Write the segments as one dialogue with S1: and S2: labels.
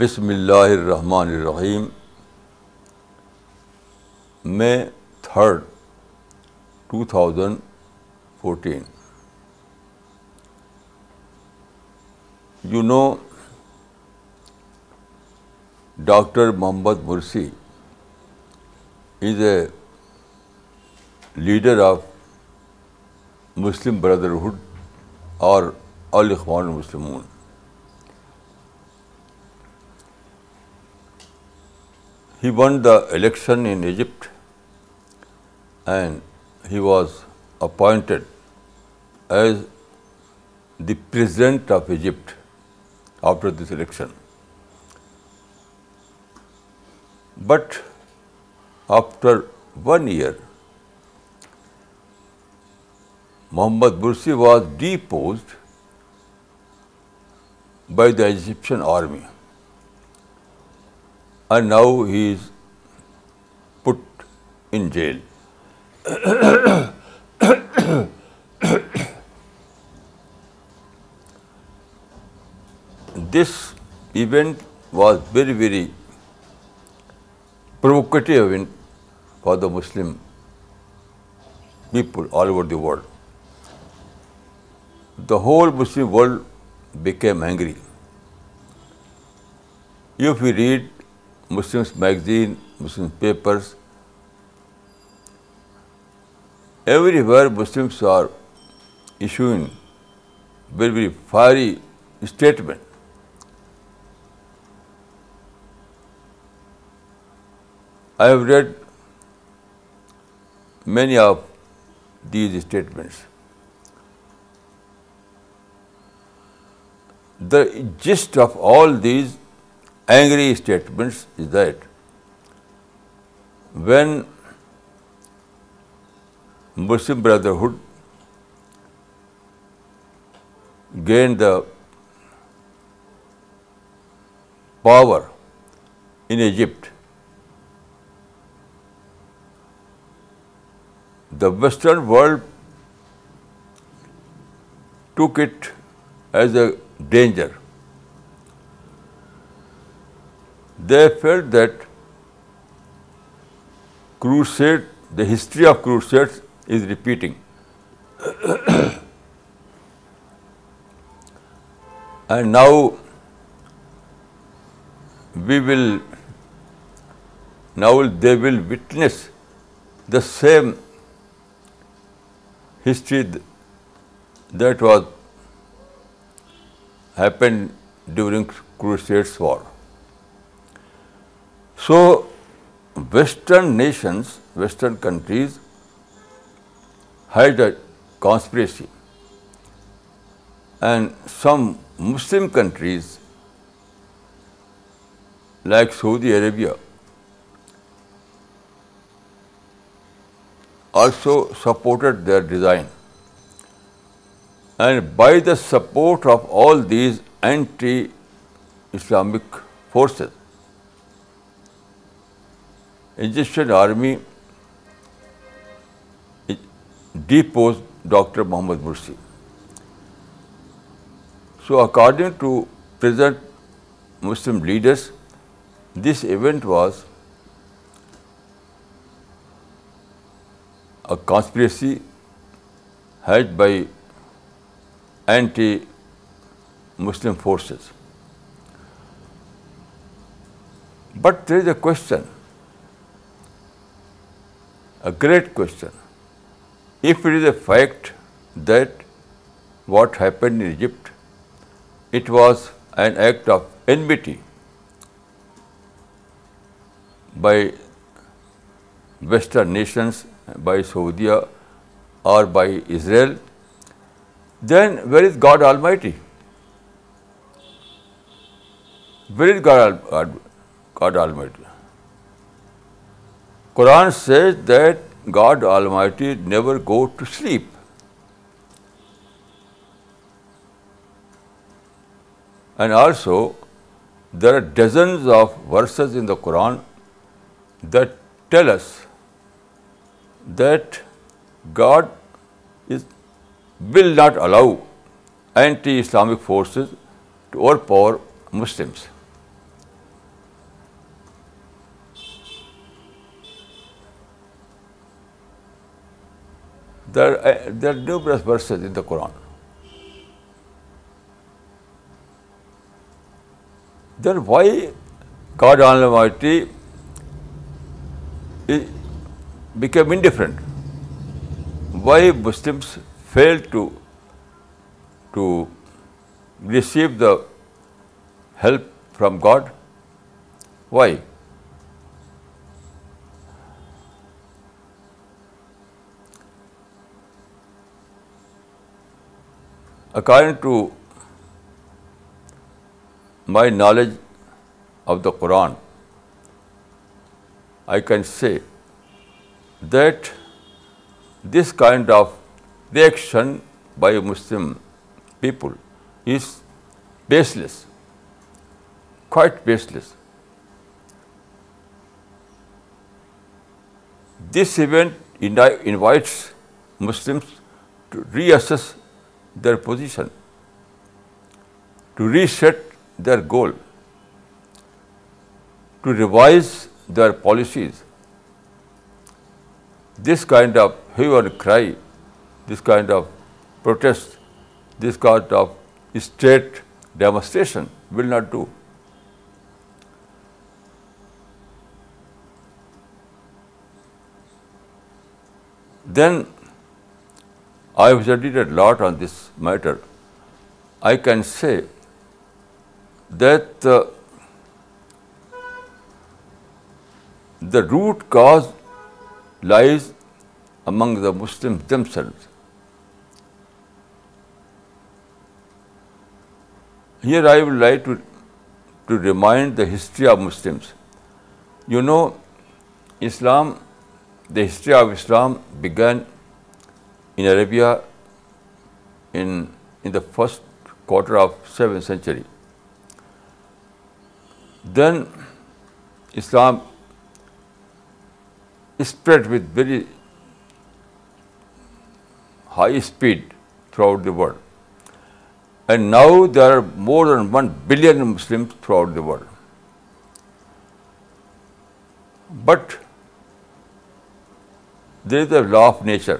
S1: بسم اللہ الرحمن الرحیم میں third two thousand fourteen you know doctor Mohamed Morsi is a leader of Muslim Brotherhood اور الاخوان مسلمون He won the election in Egypt and he was appointed as the President of Egypt after this election. But after 1 year, Mohamed Mursi was deposed by the Egyptian army and now he is put in jail. This event was very provocative event for the Muslim people all over the world. The whole Muslim world became angry. If we read Muslims magazine, Muslim papers. Everywhere Muslims are issuing very, very fiery statement. I have read many of these statements. The gist of all these angry statements is that when Muslim Brotherhood gained the power in Egypt, the Western world took it as a danger They felt that crusade, the history of crusades is repeating. And now they will witness the same history that was happened during Crusades war. So, Western nations, Western countries had a conspiracy, and some Muslim countries like Saudi Arabia also supported their design, and by the support of all these anti-Islamic forces, Egyptian army deposed Dr. Mohammad Mursi. So according to present Muslim leaders, this event was a conspiracy held by anti-Muslim forces. But there is a question a great question. If it is a fact that what happened in Egypt, it was an act of enmity by Western nations, by Saudi or by Israel, then where is God Almighty? Where is God Almighty? Quran says that God Almighty never go to sleep. And also, there are dozens of verses in the Quran that tell us that God will not allow anti-Islamic forces to overpower Muslims. There are numerous verses in the Quran. Then why God Almighty became indifferent? Why Muslims fail to receive the help from God? Why? According to my knowledge of the Quran, I can say that this kind of reaction by Muslim people is baseless, quite baseless. This event invites Muslims to reassess their position, to reset their goal, to revise their policies. This kind of hue and cry, this kind of protest, this kind of state demonstration will not do. Then I have studied a lot on this matter. I can say that uh, the root cause lies among the Muslims themselves. Here I would like to remind the history of Muslims. You know, Islam, the history of Islam began in Arabia, in the first quarter of 7th century, then Islam spread with very high speed throughout the world. And now there are more than 1 billion Muslims throughout the world. But there is a law of nature.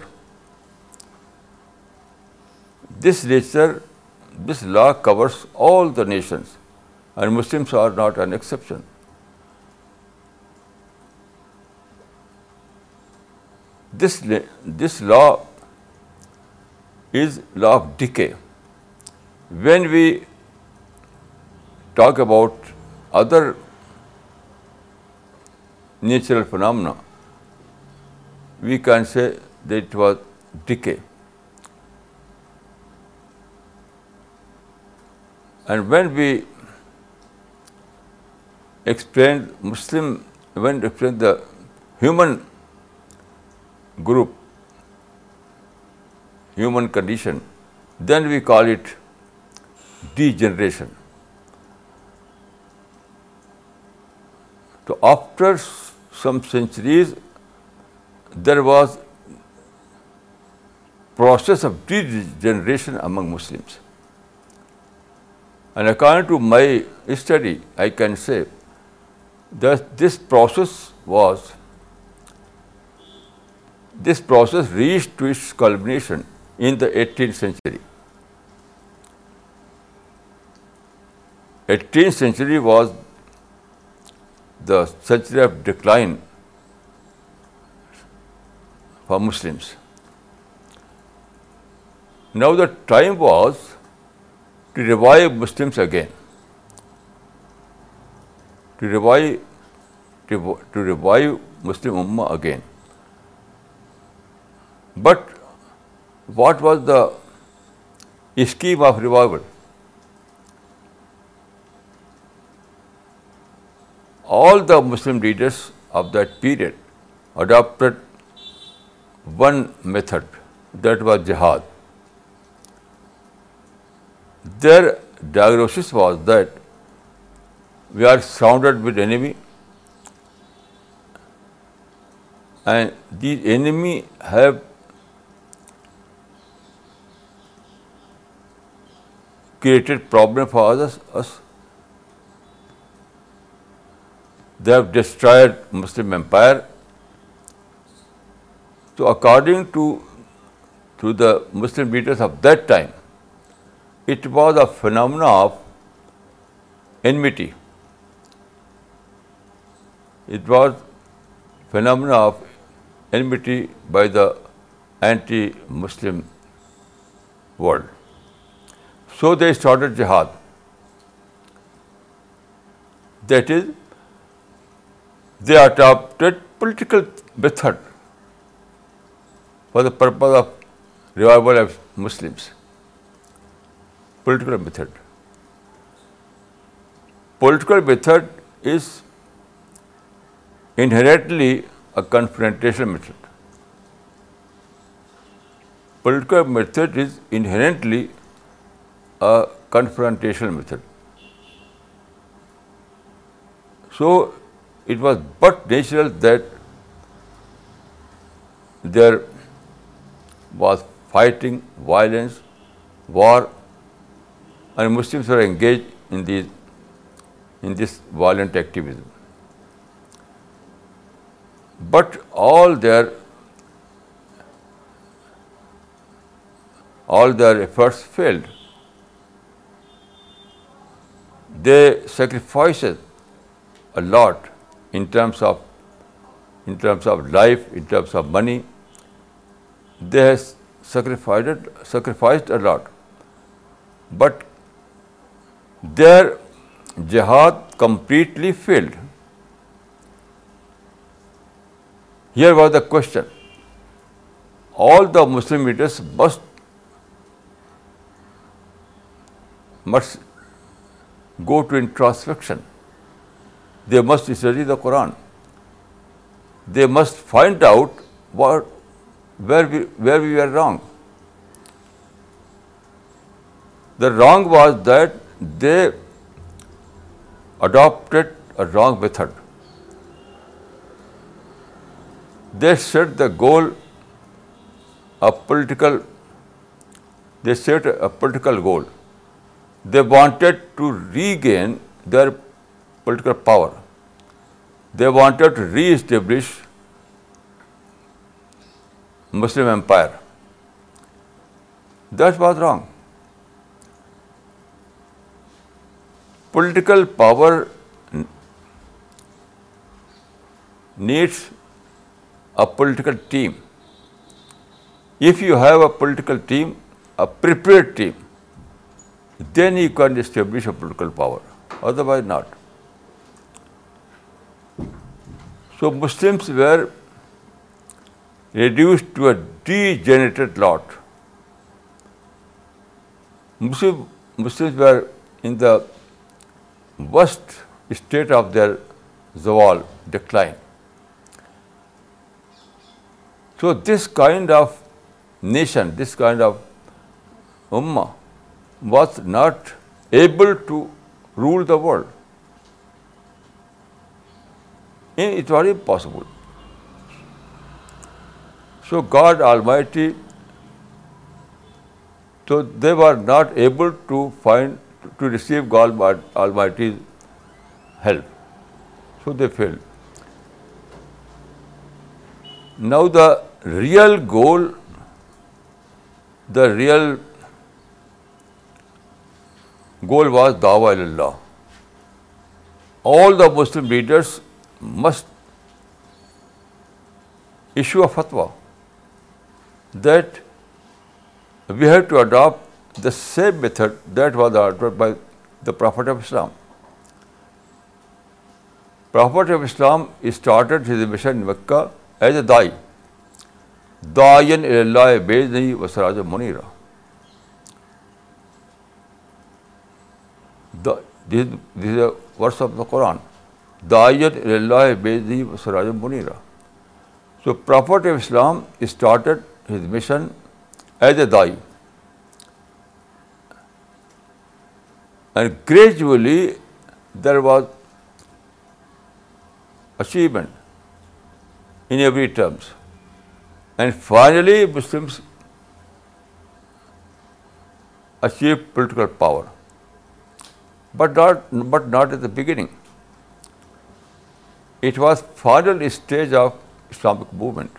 S1: This law covers all the nations, and Muslims are not an exception. This law is law of decay. When we talk about other natural phenomena, we can say that it was decay. And when we explained Muslim, when we explained the human group, human condition, then we call it degeneration. So after some centuries, there was process of degeneration among Muslims. And according to my study, I can say that this process reached to its culmination in the 18th century. 18th century was the century of decline for Muslims. Now the time was to revive Muslims again, to revive Muslim Ummah again. But what was the scheme of revival? All the Muslim leaders of that period adopted one method, that was jihad. Their diagnosis was that we are surrounded with enemy, and these enemy have created problem for us. They have destroyed Muslim empire. So according to the Muslim leaders of that time, it was a phenomena of enmity. It was phenomena of enmity by the anti-Muslim world. So they started jihad. That is, they adopted political method for the purpose of revival of Muslims. Political method. Political method is inherently a confrontational method. Political method is inherently a confrontational method. So it was but natural that there was fighting, violence, war and Muslims were engaged in this violent activism. But all their efforts failed. They sacrificed a lot in terms of life, in terms of money. They have sacrificed a lot, but their jihad completely failed. Here was the question. All the Muslim leaders must go to introspection. They must study the Quran. They must find out where we were wrong. The wrong was that they adopted a wrong method. They set a political goal. They wanted to regain their political power. They wanted to re-establish Muslim empire. That was wrong. Political power needs a political team. If you have a political team, a prepared team, then you can establish a political power, otherwise not. So Muslims were reduced to a degenerate lot. Muslims were in the worst state of their زوال decline so this kind of nation this kind of اما was not able to rule the world it was impossible so God almighty تو they are not able to find to receive God almighty's help so they fail now the real goal the real goal was the Allah all the Muslim leaders must issue of فتوا that we have to adopt the same method that was order by the prophet of Islam prophet of Islam started his mission Mecca as a دائی دائن اللہ بیج نہیں و سراج و دس اے verse of the قرآن دائن اللہ بیج نہیں و سراج و so prophet of Islam started his mission as a دائی And gradually there was achievement in every terms. And finally Muslims achieved political power. But not at the beginning. It was final stage of Islamic movement.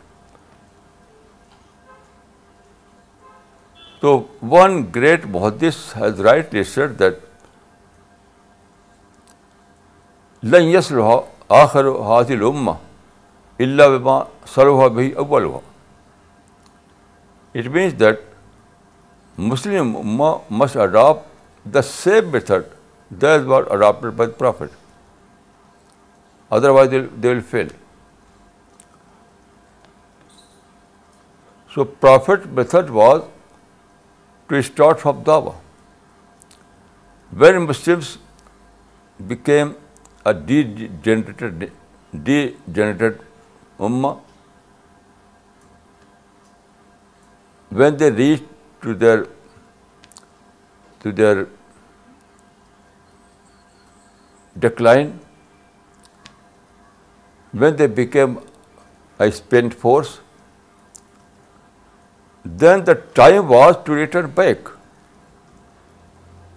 S1: So one great muhaddis has rightly said that لن یس آخر اللہ بھی اول ہوا it means that Muslim اما must adopt the same method adopted by prophet otherwise they will fail so prophet method was to start from دابا when Muslims become a degenerated ummah, when they reach to their decline, when they became a spent force, then the time was to return back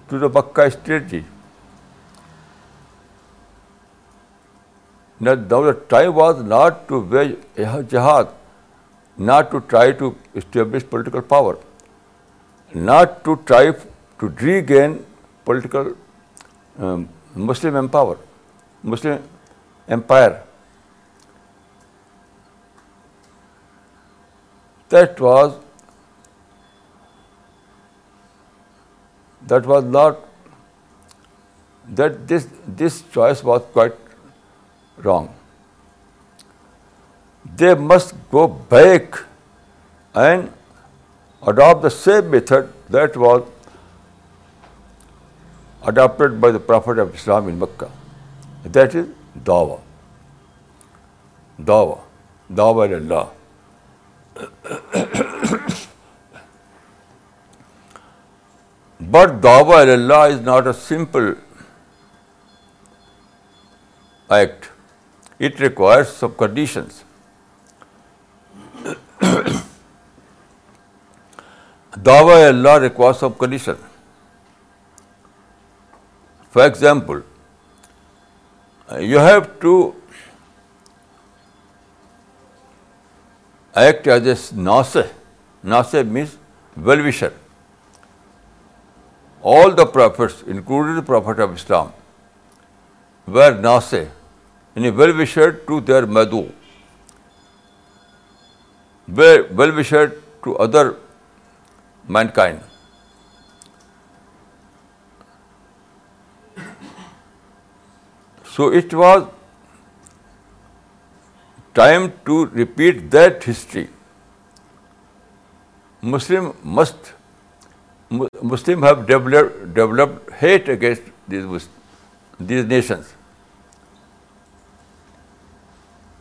S1: to the Makkah strategy. Now the time was not to wage jihad, not to try to establish political power, not to try to regain political um, Muslim empire. That was not, that this choice was quite wrong they must go back and adopt the same method that was adopted by the prophet of Islam in Mecca that is دعو دعوا دعوا but دعوا اللہ is not a simple act it some sub دعوی اللہ require sub condition for example you have to act as a ناسے ناسے means well wisher all the prophets including prophet of Islam were ناسے یعنی well we to their medu well we to other mankind so it was time to repeat that history Muslim must Muslim have develop developed hate against these these nations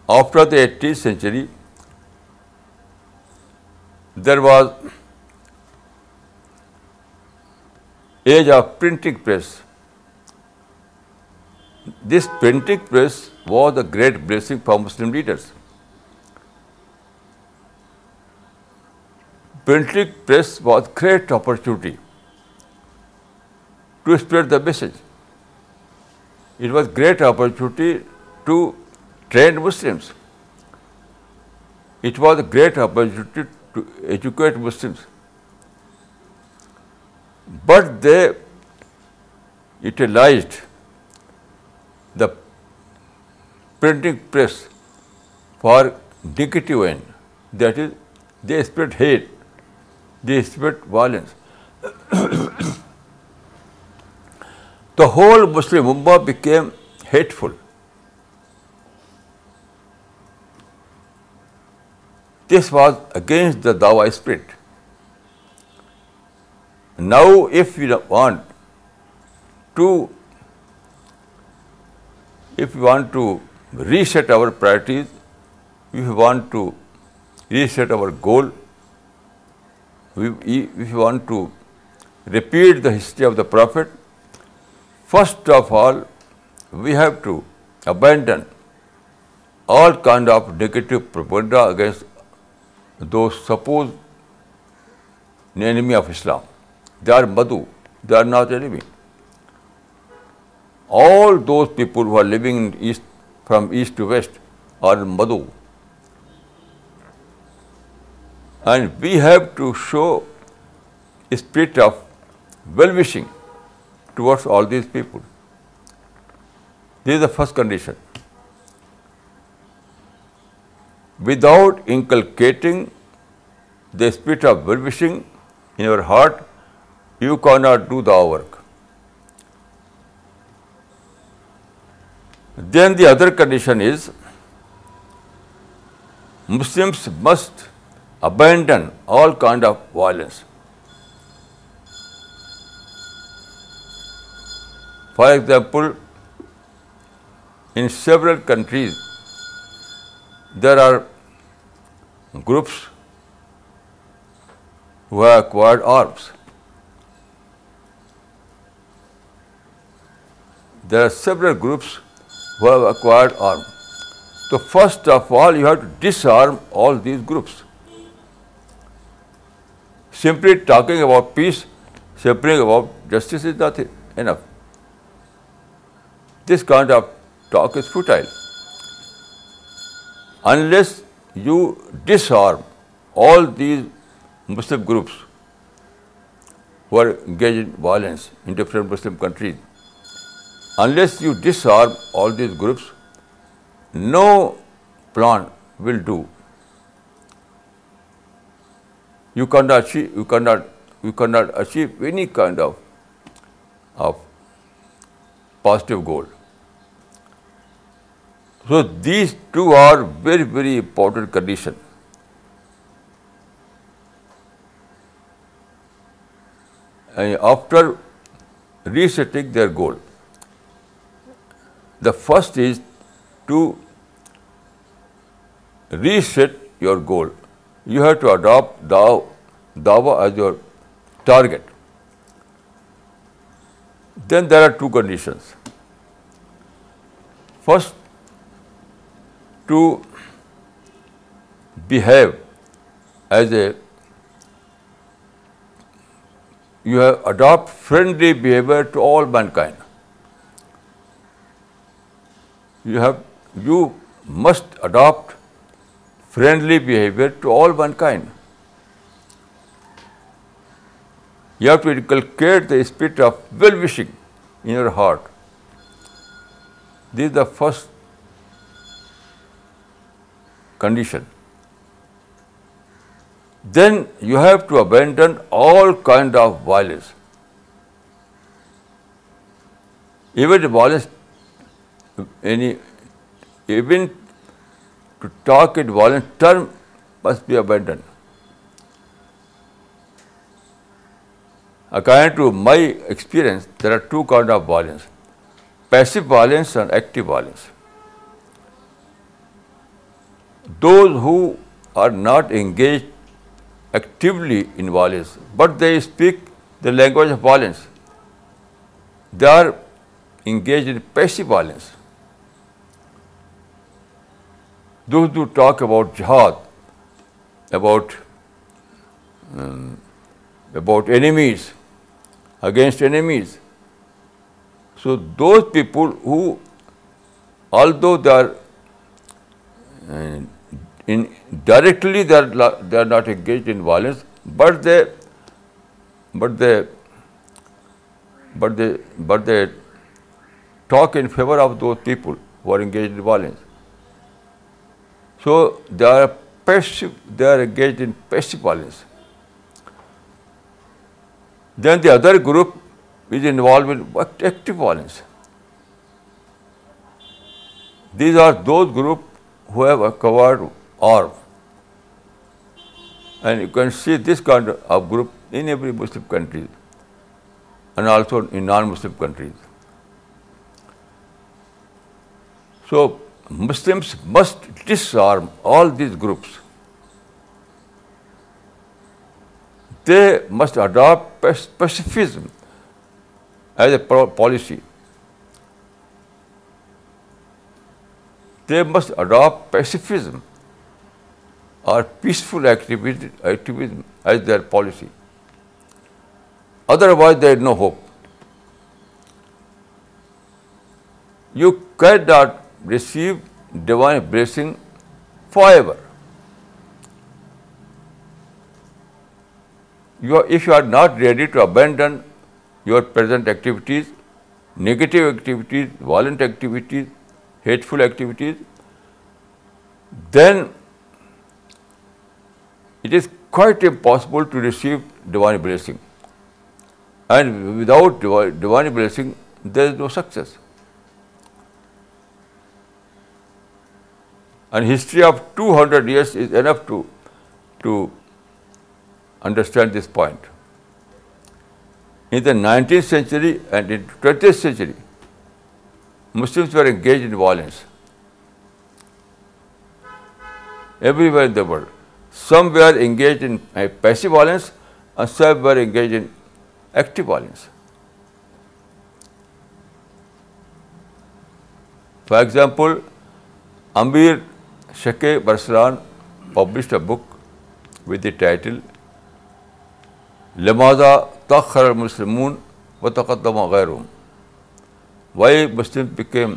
S1: After the 18th century, there was age of printing press. This printing press was a great blessing for Muslim leaders. Printing press was a great opportunity to spread the message. It was a great opportunity to trained Muslims. It was a great opportunity to educate Muslims, but they utilized the printing press for negative end. That is, they spread hate, they spread violence. The whole Muslim Ummah became hateful. This was against the Dawa spirit. Now, if we want to reset our priorities, if we want to reset our goal, if we want to repeat the history of the Prophet, first of all, we have to abandon all kind of negative propaganda against the suppose نیلمی of Islam they are مدو they are not enemy all those people who are living from east to west are مدو and we have to show spirit of well wishing towards all these people the is the first condition without inculcating the spirit of well-wishing in your heart, you cannot do the work. Then the other condition is, Muslims must abandon all kind of violence. For example, in several countries there are groups who have acquired orbs. There are several groups who have acquired orbs. So first of all, you have to disarm all these groups. Simply talking about peace, simply about justice is not enough. This kind of talk is futile. Unless you disarm all these Muslim groups who are engaged in violence in different Muslim countries, unless you disarm all these groups, no plan will do. You cannot achieve any kind of positive goal. So these two are very, very important conditions. And after resetting their goal, the first is to reset your goal. You have to adopt Dawa as your target. Then there are two conditions. First, to behave as a, you have adopt friendly behavior to all mankind. You must adopt friendly behavior to all mankind. You have to inculcate the spirit of well-wishing in your heart. This is the first condition, then you have to abandon all kind of violence. Even violence, even to talk in violent term must be abandoned. According to my experience, there are two kinds of violence: passive violence and active violence. Those who are not engaged actively in violence, but they speak the language of violence, they are engaged in passive violence. Those who talk about jihad, about um, enemies, against enemies, so those people who, although they are uh, Directly they are not engaged in violence, but they talk in favor of those people who are engaged in violence. So they are engaged in passive violence. Then the other group is involved in active violence. These are those groups who have acquired orb. And you can see this kind of group in every Muslim country and also in non-Muslim countries. So Muslims must disarm all these groups. They must adopt pacifism as a policy. They must adopt pacifism or peaceful activism as their policy. Otherwise, there is no hope. You cannot receive divine blessing forever. If you are not ready to abandon your present activities, negative activities, violent activities, hateful activities, then it is quite impossible to receive divine blessing. And without divine blessing, there is no success. And history of 200 years is enough to understand this point. In the 19th century and in the 20th century, Muslims were engaged in violence everywhere in the world. Some we are engage in passive violence and some we are engage in active violence for example Amir Shakib برسران publish a book with the title لمازا تخر المسلمون و تقدم غیر why Muslim become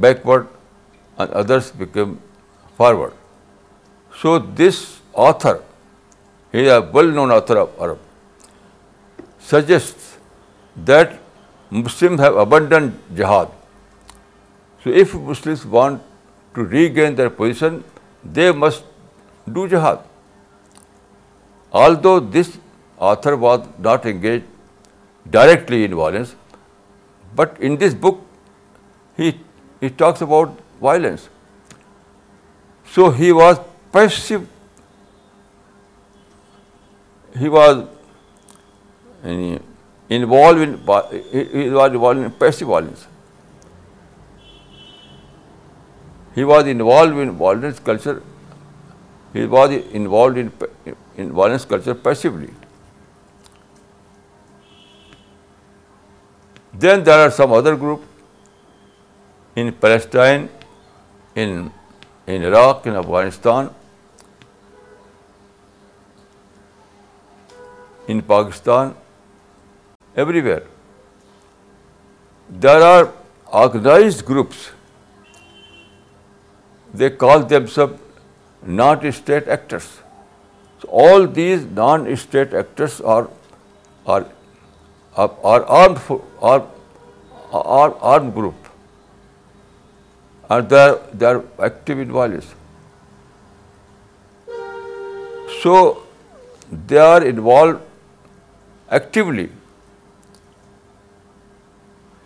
S1: backward and others become forward so this author, he is a well-known author of Arab, suggests that Muslims have abandoned jihad. So if Muslims want to regain their position, they must do jihad. Although this author was not engaged directly in violence, but in this book he talks about violence. So he was passive he was involved in, passive violence. He was involved in violence culture. He was involved in violence culture passively. Then there are some other group in Palestine, in Iraq, in Afghanistan, in Pakistan, everywhere. There are organized groups. They call themselves non-state actors. So all these non-state actors are armed group, and they are active in violence. So they are involved actively.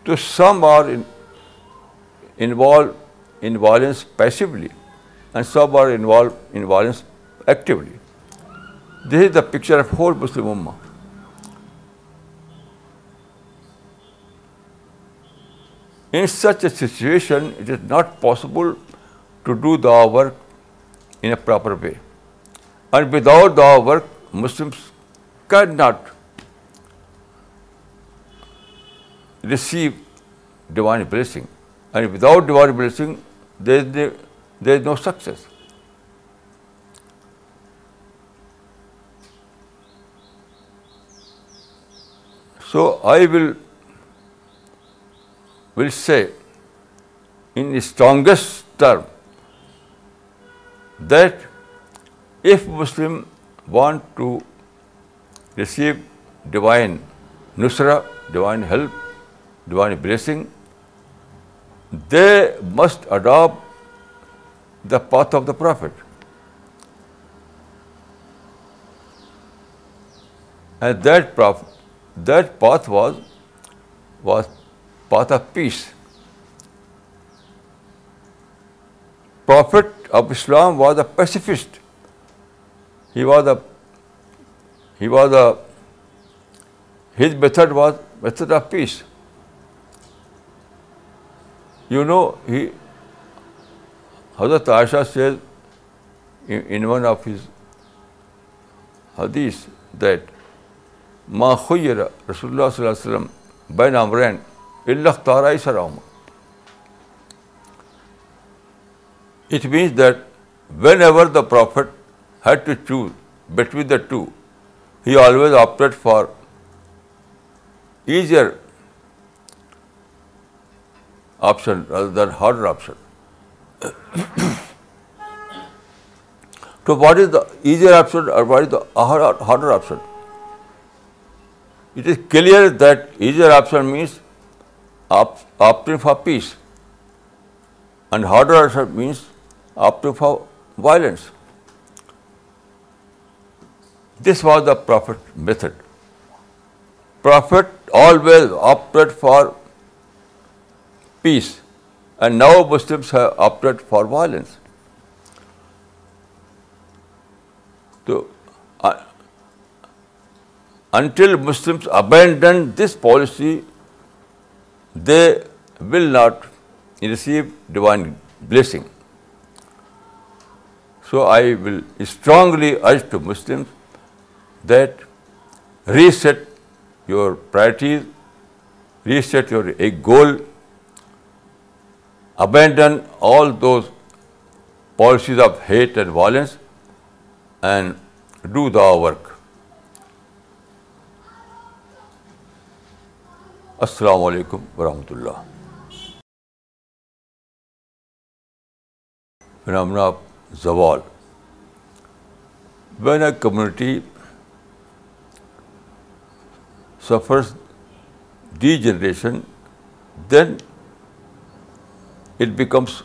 S1: So some are involved in violence passively and some are involved in violence actively. This is the picture of whole Muslim Ummah. In such a situation, it is not possible to do the work in a proper way. And without the work, Muslims cannot receive divine blessing. And without divine blessing, there is no success. So I will say in the strongest term that if Muslim want to receive divine nusra, divine help, divine blessing, they must adopt the path of the Prophet. And that path was path of peace. Prophet of Islam was a pacifist. His method was method of peace. You know he حضرت Aisha says in one of his حدیث that ماں خیر رسول اللہ صلی اللہ علیہ وسلم بین امرین اللہ تارائے سراؤں it means that whenever the prophet had to choose between the two he always opted for easier option rather than harder option تو what is the easier option or what is the harder option it is clear that easier option means opt for peace and harder option means opt for violence this was the prophet method prophet always opt for peace, and now Muslims have opted for violence. So, uh, until Muslims abandon this policy, they will not receive divine blessing. So, I will strongly urge to Muslims that reset your priorities, reset your goal abandon all those policies of hate and violence and do the work السلام علیکم ورحمۃ رحمتہ اللہ رامنا زوال when a community suffers degeneration then it becomes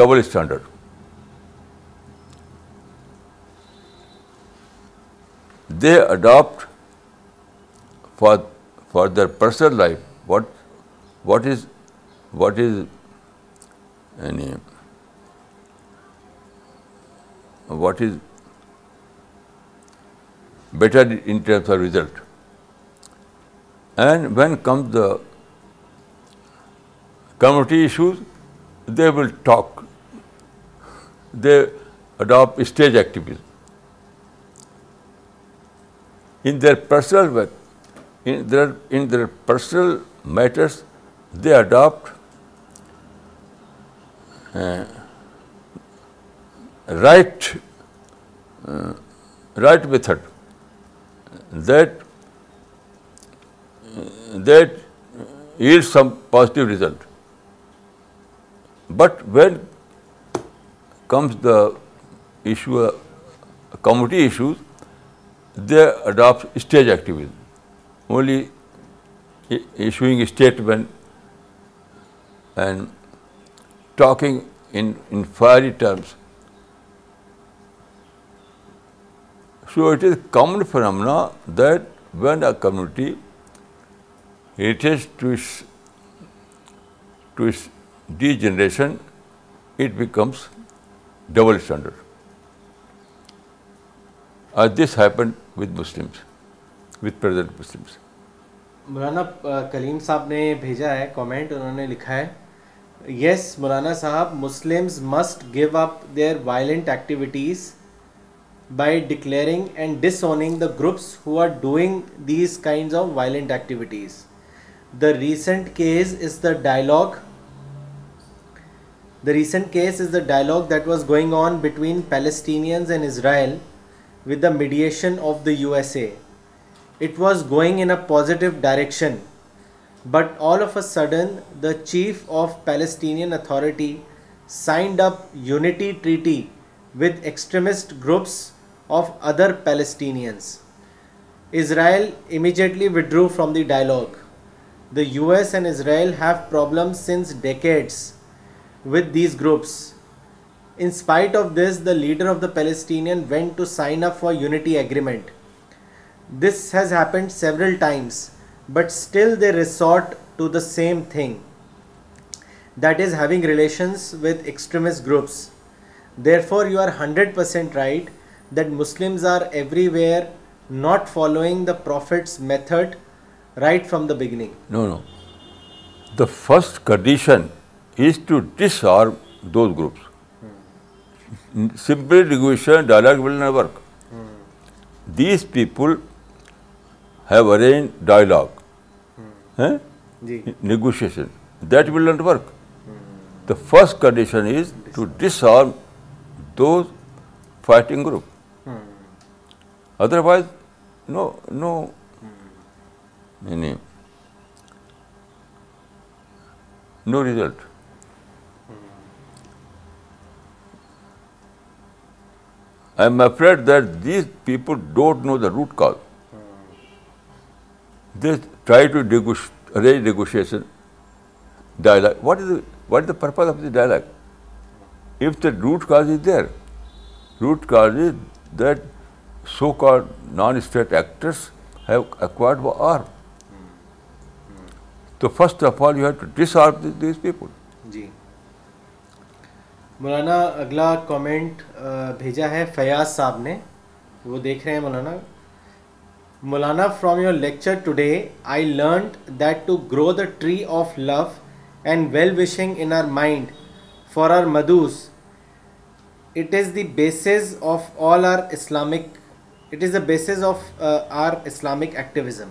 S1: double standard. They adopt for their personal life what is better in terms of result. And when comes the community issues, they will talk. They adopt stage activism. In their personal work, in their personal matters, they adopt uh, uh, right method uh, that yields some positive result. But when comes the issue, uh, community issues, they adopt stage activism, only issuing a statement and talking in fiery terms. So it is a common phenomena that when a community reaches to its degeneration it becomes double standard this happen with with Maulana Kaleem Sahab
S2: نے بھیجا ہے comment انہوں نے لکھا ہے yes Maulana Sahab Muslims must give up their violent activities by declaring and disowning the groups who are doing these kinds of violent activities the recent case is the dialogue The recent case is the dialogue that was going on between Palestinians and Israel with the mediation of the USA. It was going in a positive direction, but all of a sudden the chief of Palestinian Authority signed up unity treaty with extremist groups of other Palestinians. Israel immediately withdrew from the dialogue. The US and Israel have problems since decades with these groups. In spite of this, the leader of the Palestinian went to sign up for unity agreement. This has happened several times, but still they resort to the same thing, that is having relations with extremist groups. Therefore, you are 100% right that Muslims are everywhere not following the Prophet's method right from the beginning.
S1: No, no. The first condition is to disarm those groups. Simply negotiation, dialogue will not work. These people have arranged dialogue, negotiation. That will not work. The first condition is to disarm those fighting group. Otherwise, no result. I am afraid that these people don't know the root cause. They try to arrange negotiation, dialogue. What is the purpose of the dialogue? If the root cause is there, root cause is that so-called non-state actors have acquired power. Hmm. Hmm. So first of all, you have to disarm these people.
S2: Maulana اگلا comment بھیجا ہے فیاض صاحب نے وہ دیکھ رہے ہیں Maulana Maulana from your lecture today I learned that to grow the tree of love and well wishing in our mind for our مدوز it is the basis of all our Islamic it is the basis of our Islamic activism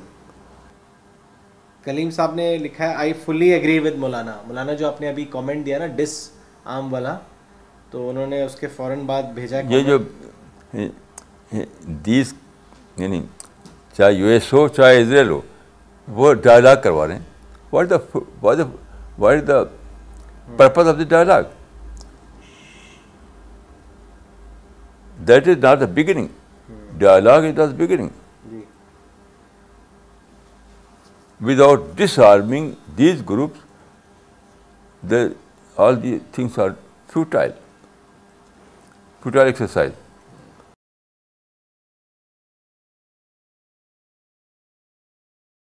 S2: Kaleem Sahab نے لکھا ہے I fully agree with Maulana Maulana جو آپ نے ابھی comment دیا نا ڈس آم والا تو انہوں نے اس کے فوراً بعد
S1: بھیجا یہ جو دیس یعنی چاہے یو ایس ہو چاہے اسرائیل ہو وہ ڈائلاگ کروا رہے ہیں what the what what is the purpose of the dialogue that is not the beginning dialogue is not beginning without disarming these groups all the things are futile چھوٹر exercise